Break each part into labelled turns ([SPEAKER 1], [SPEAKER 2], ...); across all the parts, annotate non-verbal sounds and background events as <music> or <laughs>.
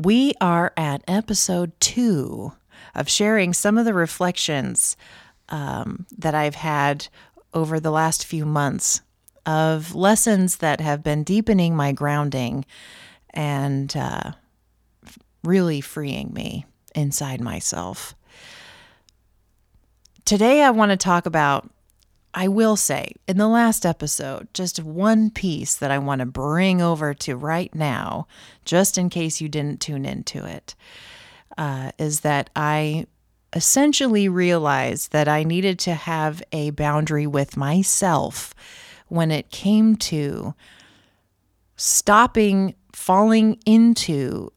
[SPEAKER 1] We are at episode two of sharing some of the reflections um, that I've had over the last few months of lessons that have been deepening my grounding and uh, really freeing me inside myself. Today, I want to talk about I will say in the last episode, just one piece that I want to bring over to right now, just in case you didn't tune into it, uh, is that I essentially realized that I needed to have a boundary with myself when it came to stopping falling into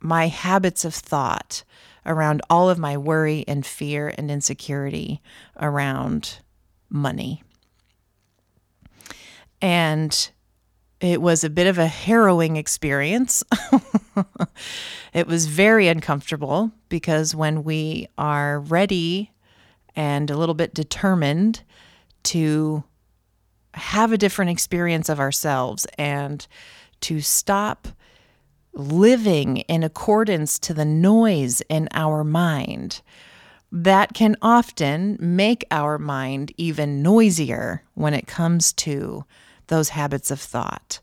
[SPEAKER 1] my habits of thought around all of my worry and fear and insecurity around money. And it was a bit of a harrowing experience. <laughs> it was very uncomfortable because when we are ready and a little bit determined to have a different experience of ourselves and to stop living in accordance to the noise in our mind, that can often make our mind even noisier when it comes to those habits of thought,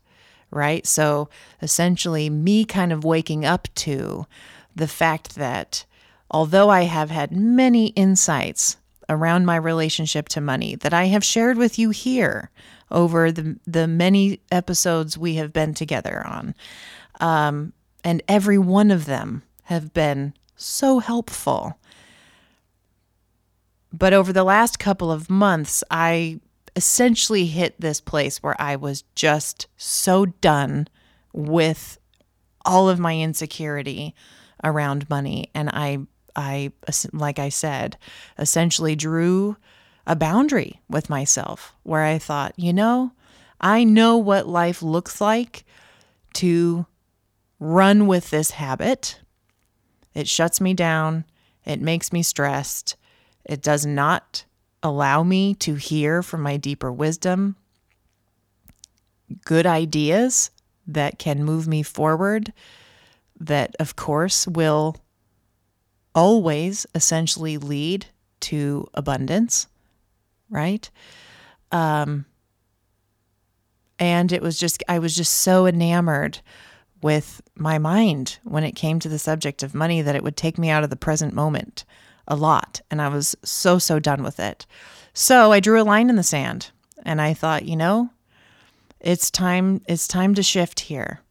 [SPEAKER 1] right? So essentially, me kind of waking up to the fact that although I have had many insights around my relationship to money that I have shared with you here over the, the many episodes we have been together on, um, and every one of them have been so helpful but over the last couple of months, I essentially hit this place where I was just so done with all of my insecurity around money. And I I like I said essentially drew a boundary with myself where I thought, you know, I know what life looks like to run with this habit. It shuts me down, it makes me stressed, it does not allow me to hear from my deeper wisdom good ideas that can move me forward, that, of course, will always essentially lead to abundance, right? Um, and it was just, I was just so enamored with my mind when it came to the subject of money that it would take me out of the present moment a lot. And I was so, so done with it. So I drew a line in the sand and I thought, you know, it's time, it's time to shift here.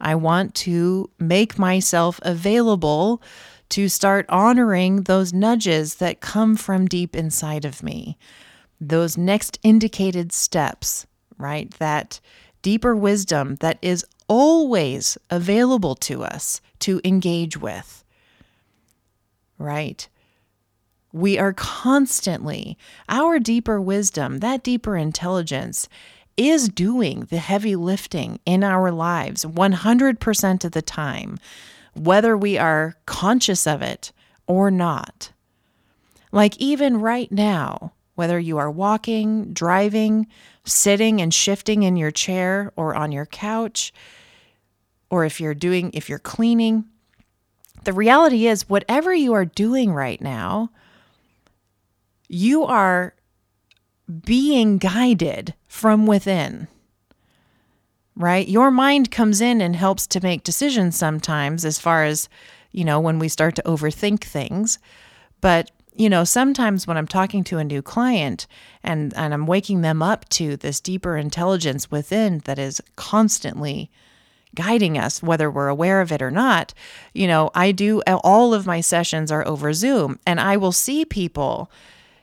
[SPEAKER 1] I want to make myself available to start honoring those nudges that come from deep inside of me. Those next indicated steps, right? That deeper wisdom that is always available to us to engage with, right? We are constantly, our deeper wisdom, that deeper intelligence, is doing the heavy lifting in our lives 100% of the time, whether we are conscious of it or not. Like, even right now, whether you are walking, driving, sitting and shifting in your chair or on your couch, or if you're doing, if you're cleaning, the reality is, whatever you are doing right now, you are being guided from within, right? Your mind comes in and helps to make decisions sometimes as far as, you know, when we start to overthink things. But, you know, sometimes when I'm talking to a new client and, and I'm waking them up to this deeper intelligence within that is constantly guiding us, whether we're aware of it or not, you know, I do all of my sessions are over Zoom and I will see people,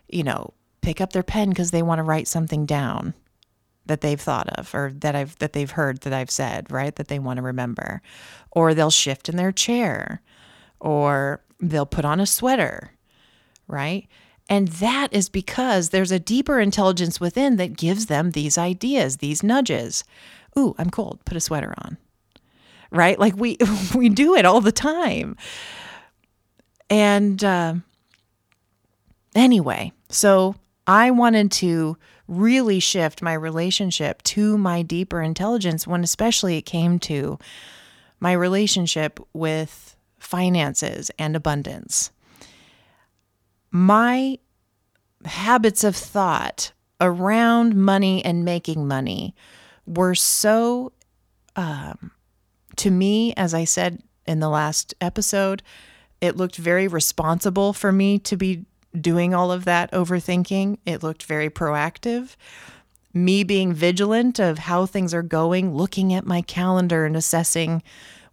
[SPEAKER 1] you know, pick up their pen because they want to write something down that they've thought of or that I've that they've heard that I've said, right? That they want to remember. Or they'll shift in their chair or they'll put on a sweater, right? And that is because there's a deeper intelligence within that gives them these ideas, these nudges. Ooh, I'm cold. Put a sweater on. Right? Like we <laughs> we do it all the time. And uh, anyway, so I wanted to really shift my relationship to my deeper intelligence when especially it came to my relationship with finances and abundance. My habits of thought around money and making money were so, um, to me, as I said in the last episode, it looked very responsible for me to be doing all of that overthinking. It looked very proactive. Me being vigilant of how things are going, looking at my calendar and assessing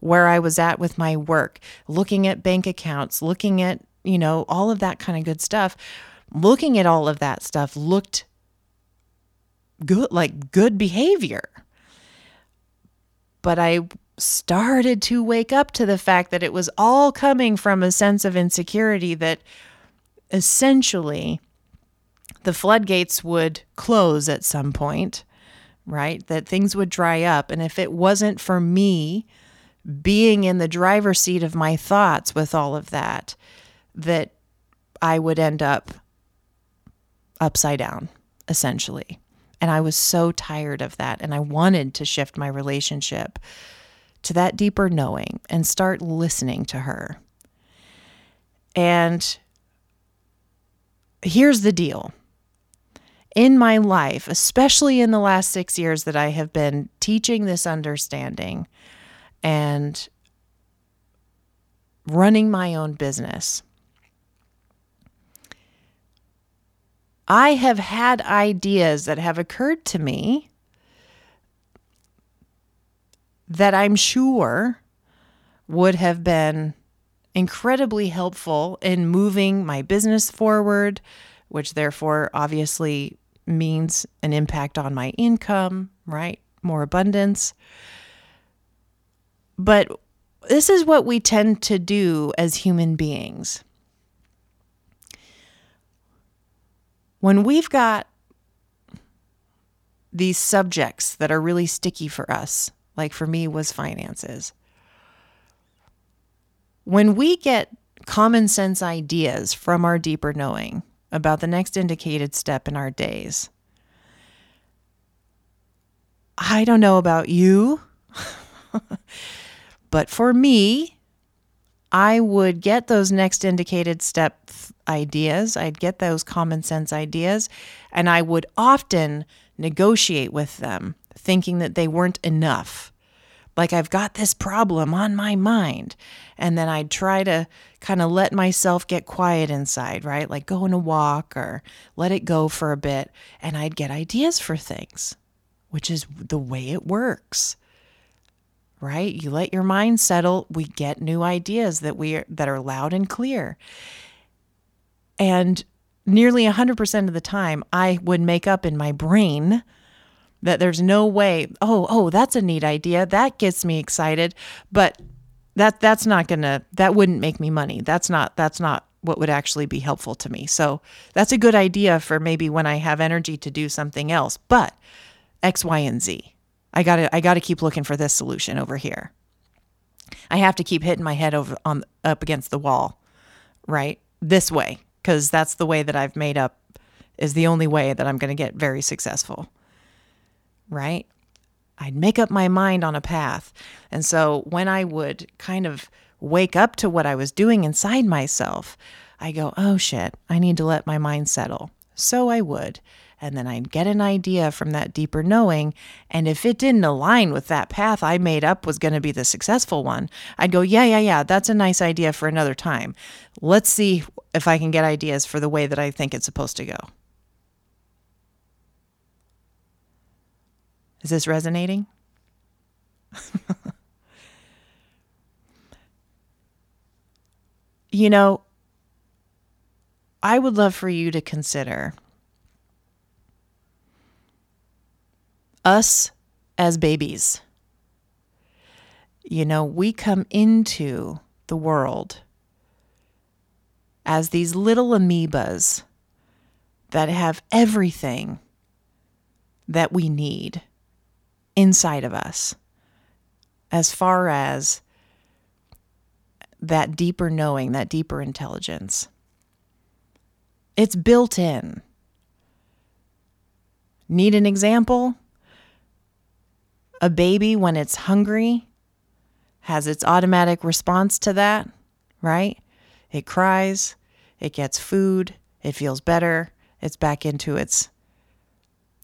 [SPEAKER 1] where I was at with my work, looking at bank accounts, looking at, you know, all of that kind of good stuff. Looking at all of that stuff looked good, like good behavior. But I started to wake up to the fact that it was all coming from a sense of insecurity that essentially the floodgates would close at some point, right? That things would dry up. And if it wasn't for me being in the driver's seat of my thoughts with all of that, that I would end up upside down, essentially. And I was so tired of that. And I wanted to shift my relationship to that deeper knowing and start listening to her. And here's the deal. In my life, especially in the last six years that I have been teaching this understanding and running my own business, I have had ideas that have occurred to me that I'm sure would have been incredibly helpful in moving my business forward, which therefore obviously means an impact on my income, right? More abundance. But this is what we tend to do as human beings. When we've got these subjects that are really sticky for us, like for me was finances, when we get common sense ideas from our deeper knowing about the next indicated step in our days, I don't know about you, <laughs> but for me, I would get those next indicated step ideas. I'd get those common sense ideas, and I would often negotiate with them, thinking that they weren't enough like I've got this problem on my mind. And then I'd try to kind of let myself get quiet inside, right? Like go on a walk or let it go for a bit. And I'd get ideas for things, which is the way it works. Right? You let your mind settle, we get new ideas that we are, that are loud and clear. And nearly 100% of the time I would make up in my brain that there's no way oh oh that's a neat idea. That gets me excited. But that that's not going to that wouldn't make me money. That's not that's not what would actually be helpful to me. So that's a good idea for maybe when i have energy to do something else. But x y and z i got to i got to keep looking for this solution over here. I have to keep hitting my head over on up against the wall right? This way cuz that's the way that i've made up is the only way that i'm going to get very successful right? I'd make up my mind on a path. And so when I would kind of wake up to what I was doing inside myself, I go, oh shit, I need to let my mind settle. So I would. and then I'd get an idea from that deeper knowing. And if it didn't align with that path I made up was going to be the successful one, I'd go, yeah, yeah, yeah, that's a nice idea for another time. Let's see if I can get ideas for the way that I think it's supposed to go. Is this resonating? <laughs> you know, I would love for you to consider us as babies. You know, we come into the world as these little amoebas that have everything that we need inside of us as far as that deeper knowing, that deeper intelligence. It's built in. Need an example? A baby, when it's hungry, has its automatic response to that, right? It cries, it gets food, it feels better, it's back into its,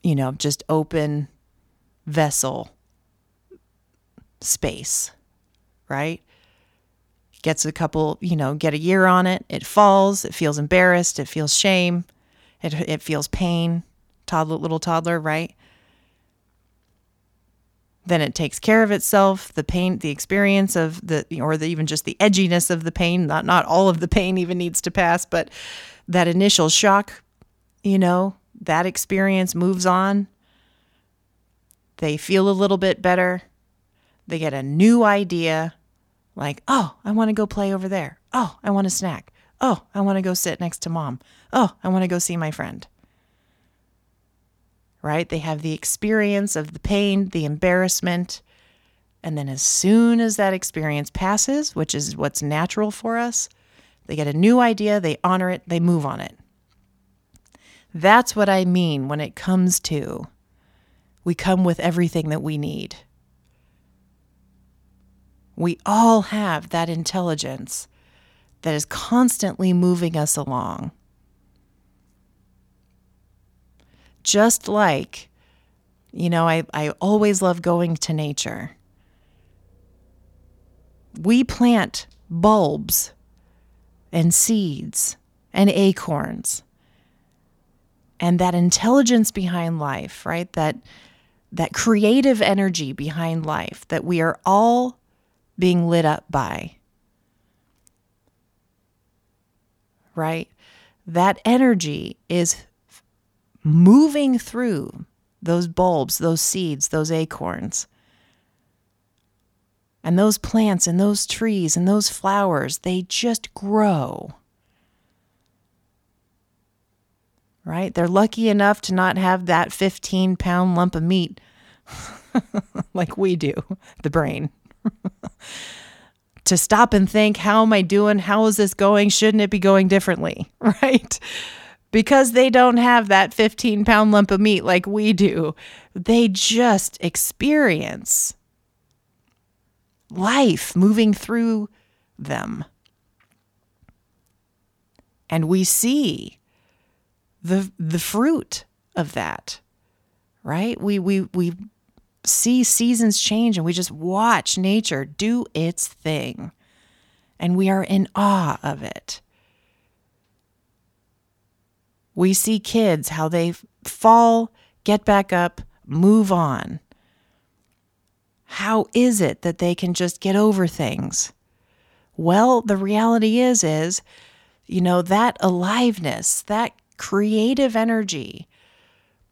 [SPEAKER 1] you know, just open vessel space, right? Gets a couple, you know, get a year on it, it falls, it feels embarrassed, it feels shame, it, it feels pain, toddler, little toddler, right? Then it takes care of itself, the pain, the experience of the, or the, even just the edginess of the pain, not, not all of the pain even needs to pass, but that initial shock, you know, that experience moves on. They feel a little bit better they get a new idea like, oh, I want to go play over there. Oh, I want a snack. Oh, I want to go sit next to mom. Oh, I want to go see my friend. Right? They have the experience of the pain, the embarrassment. And then as soon as that experience passes, which is what's natural for us, they get a new idea, they honor it, they move on it. That's what I mean when it comes to we come with everything that we need. We all have that intelligence that is constantly moving us along. Just like, you know, I, I always love going to nature. We plant bulbs and seeds and acorns and that intelligence behind life, right? That that creative energy behind life that we are all being lit up by. Right? That energy is moving through those bulbs, those seeds, those acorns. And those plants and those trees and those flowers, they just grow. Right? They're lucky enough to not have that 15 pound lump of meat <laughs> like we do, the brain. <laughs> to stop and think, how am I doing? How is this going? Shouldn't it be going differently? <laughs> Right? Because they don't have that 15 pound lump of meat like we do. They just experience life moving through them. And we see the the fruit of that. Right? We we we see seasons change and we just watch nature do its thing. And we are in awe of it. We see kids, how they fall, get back up, move on. How is it that they can just get over things? Well, the reality is is you know that aliveness, that creative energy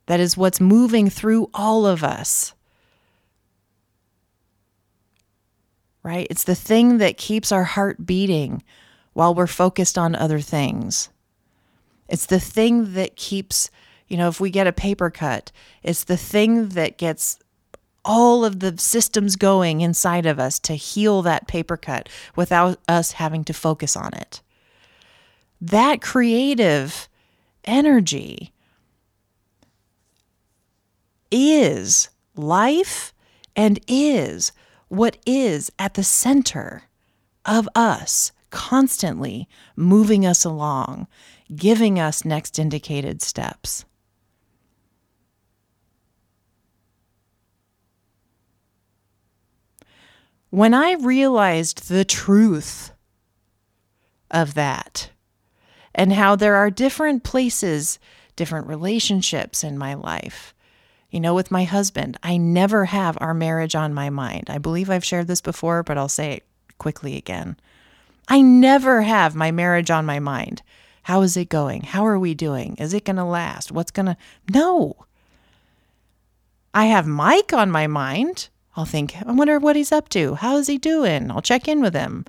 [SPEAKER 1] that is what's moving through all of us right? It's the thing that keeps our heart beating while we're focused on other things. It's the thing that keeps, you know, if we get a paper cut, it's the thing that gets all of the systems going inside of us to heal that paper cut without us having to focus on it. That creative energy is life and is what is at the center of us, constantly moving us along, giving us next indicated steps. When I realized the truth of that, and how there are different places, different relationships in my life. You know, with my husband, I never have our marriage on my mind. I believe I've shared this before, but I'll say it quickly again. I never have my marriage on my mind. How is it going? How are we doing? Is it going to last? What's going to. No. I have Mike on my mind. I'll think, I wonder what he's up to. How is he doing? I'll check in with him.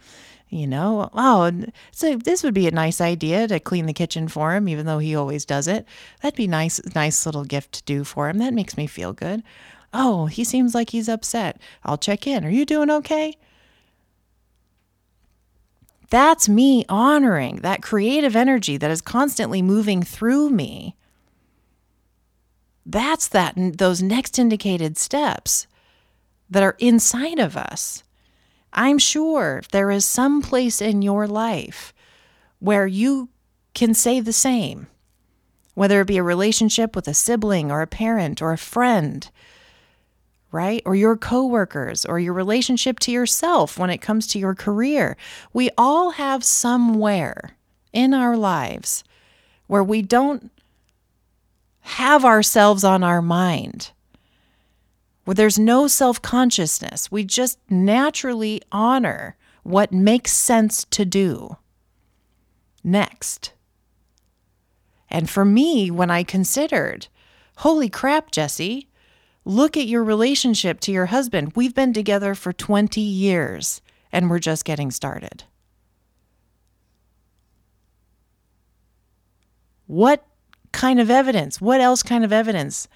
[SPEAKER 1] You know, oh, so this would be a nice idea to clean the kitchen for him, even though he always does it. That'd be nice, nice little gift to do for him. That makes me feel good. Oh, he seems like he's upset. I'll check in. Are you doing okay? That's me honoring that creative energy that is constantly moving through me. That's that those next indicated steps that are inside of us. I'm sure there is some place in your life where you can say the same, whether it be a relationship with a sibling or a parent or a friend, right? Or your coworkers or your relationship to yourself when it comes to your career. We all have somewhere in our lives where we don't have ourselves on our mind where there's no self consciousness. We just naturally honor what makes sense to do. Next. And for me, when I considered, holy crap, Jessie, look at your relationship to your husband. We've been together for 20 years and we're just getting started. What kind of evidence? What else kind of evidence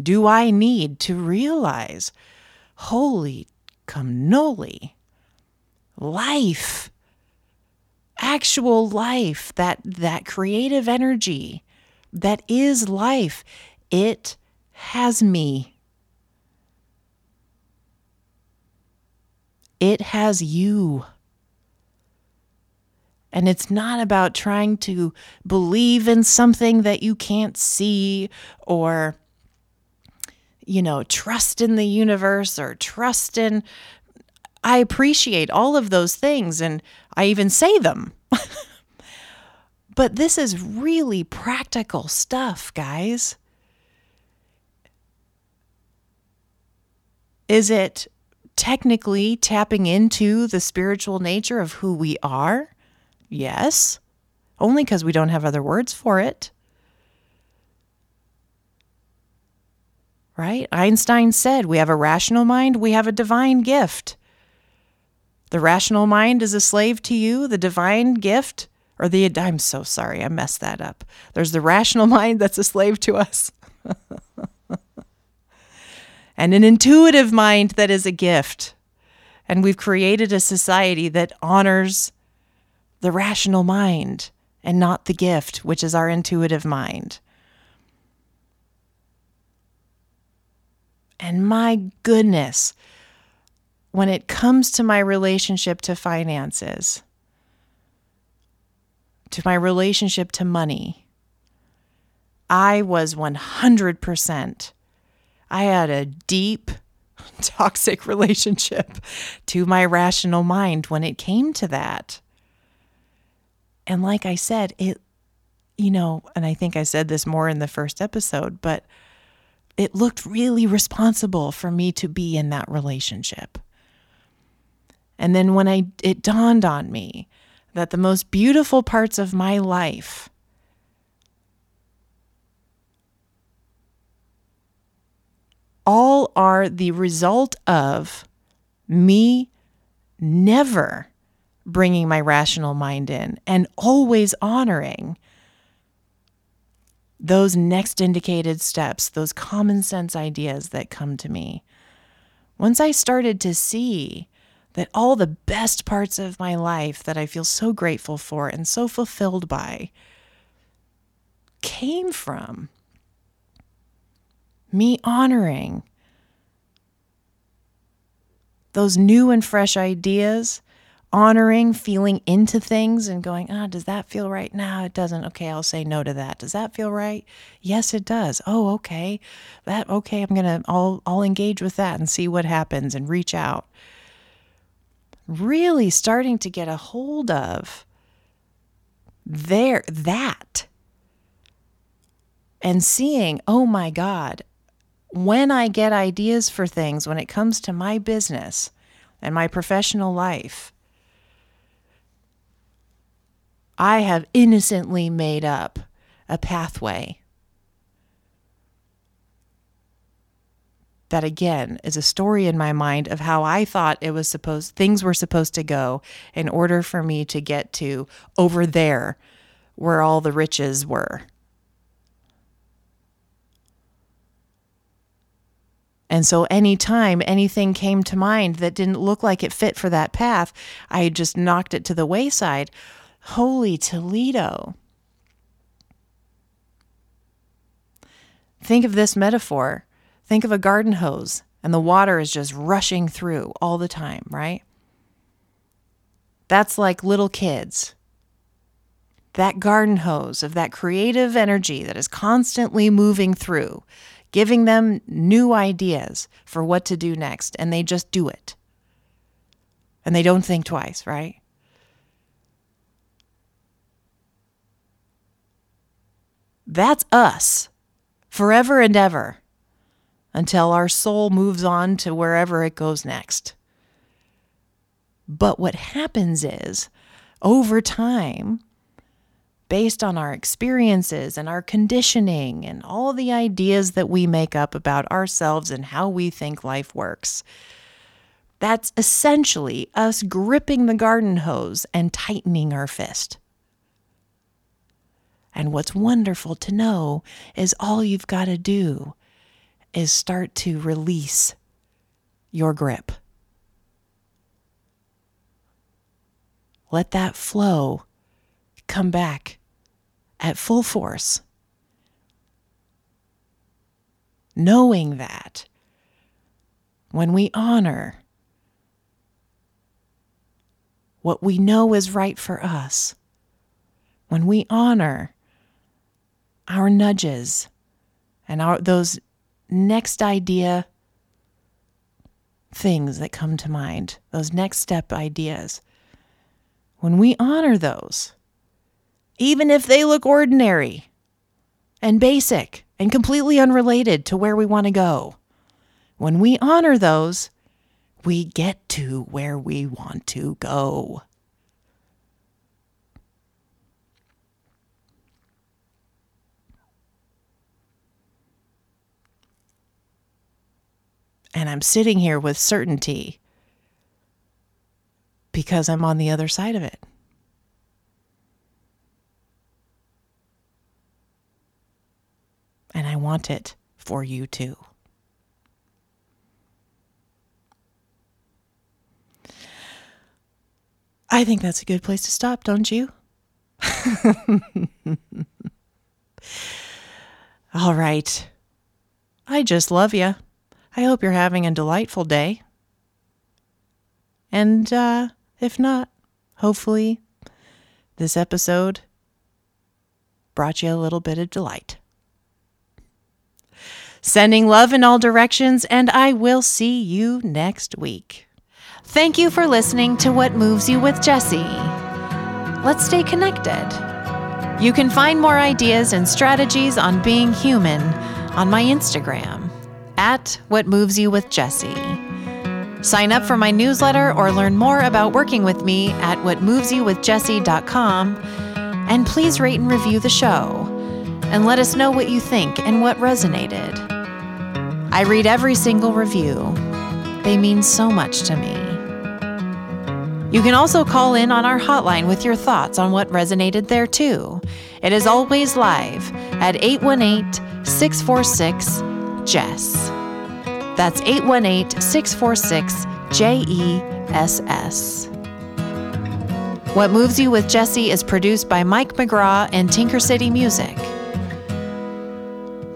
[SPEAKER 1] do I need to realize, holy cannoli, life, actual life, that, that creative energy that is life, it has me. It has you. And it's not about trying to believe in something that you can't see or you know, trust in the universe or trust in. I appreciate all of those things and I even say them. <laughs> but this is really practical stuff, guys. Is it technically tapping into the spiritual nature of who we are? Yes, only because we don't have other words for it. Right? Einstein said we have a rational mind, we have a divine gift. The rational mind is a slave to you, the divine gift, or the, I'm so sorry, I messed that up. There's the rational <laughs> mind that's a slave to us, <laughs> and an intuitive mind that is a gift. And we've created a society that honors the rational mind and not the gift, which is our intuitive mind. And my goodness, when it comes to my relationship to finances, to my relationship to money, I was 100%. I had a deep, <laughs> toxic relationship to my rational mind when it came to that. And like I said, it, you know, and I think I said this more in the first episode, but it looked really responsible for me to be in that relationship. And then when I it dawned on me that the most beautiful parts of my life all are the result of me never bringing my rational mind in and always honoring those next indicated steps, those common sense ideas that come to me. Once I started to see that all the best parts of my life that I feel so grateful for and so fulfilled by came from me honoring those new and fresh ideas honoring feeling into things and going, ah, does that feel right? No, it doesn't. Okay, I'll say no to that. Does that feel right? Yes, it does. Oh, okay. That okay, I'm gonna I'll I'll engage with that and see what happens and reach out. really starting to get a hold of there that and seeing, oh my God, when I get ideas for things when it comes to my business and my professional life, I have innocently made up a pathway that again is a story in my mind of how I thought it was supposed things were supposed to go in order for me to get to over there where all the riches were. And so anytime anything came to mind that didn't look like it fit for that path, I just knocked it to the wayside. Holy Toledo. Think of this metaphor. Think of a garden hose and the water is just rushing through all the time, right? That's like little kids. That garden hose of that creative energy that is constantly moving through, giving them new ideas for what to do next, and they just do it. And they don't think twice, right? That's us forever and ever until our soul moves on to wherever it goes next. But what happens is, over time, based on our experiences and our conditioning and all the ideas that we make up about ourselves and how we think life works, that's essentially us gripping the garden hose and tightening our fist. And what's wonderful to know is all you've got to do is start to release your grip. Let that flow come back at full force. Knowing that when we honor what we know is right for us, when we honor our nudges and our those next idea things that come to mind, those next step ideas. When we honor those, even if they look ordinary and basic and completely unrelated to where we want to go, when we honor those, we get to where we want to go. And I'm sitting here with certainty because I'm on the other side of it. And I want it for you too. I think that's a good place to stop, don't you? <laughs> All right. I just love you. I hope you're having a delightful day. And uh, if not, hopefully this episode brought you a little bit of delight. Sending love in all directions, and I will see you next week. Thank you for listening to What Moves You with Jessie. Let's stay connected. You can find more ideas and strategies on being human on my Instagram at What Moves You with Jessie. Sign up for my newsletter or learn more about working with me at whatmovesyouwithjessie.com. And please rate and review the show and let us know what you think and what resonated. I read every single review, they mean so much to me. You can also call in on our hotline with your thoughts on what resonated there too. It is always live at 818 646 Jess. That's 818 646 JESS. What Moves You with Jessie is produced by Mike McGraw and Tinker City Music.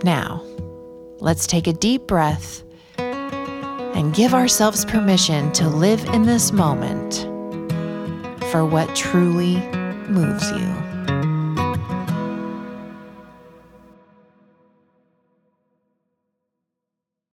[SPEAKER 1] Now, let's take a deep breath and give ourselves permission to live in this moment for what truly moves you.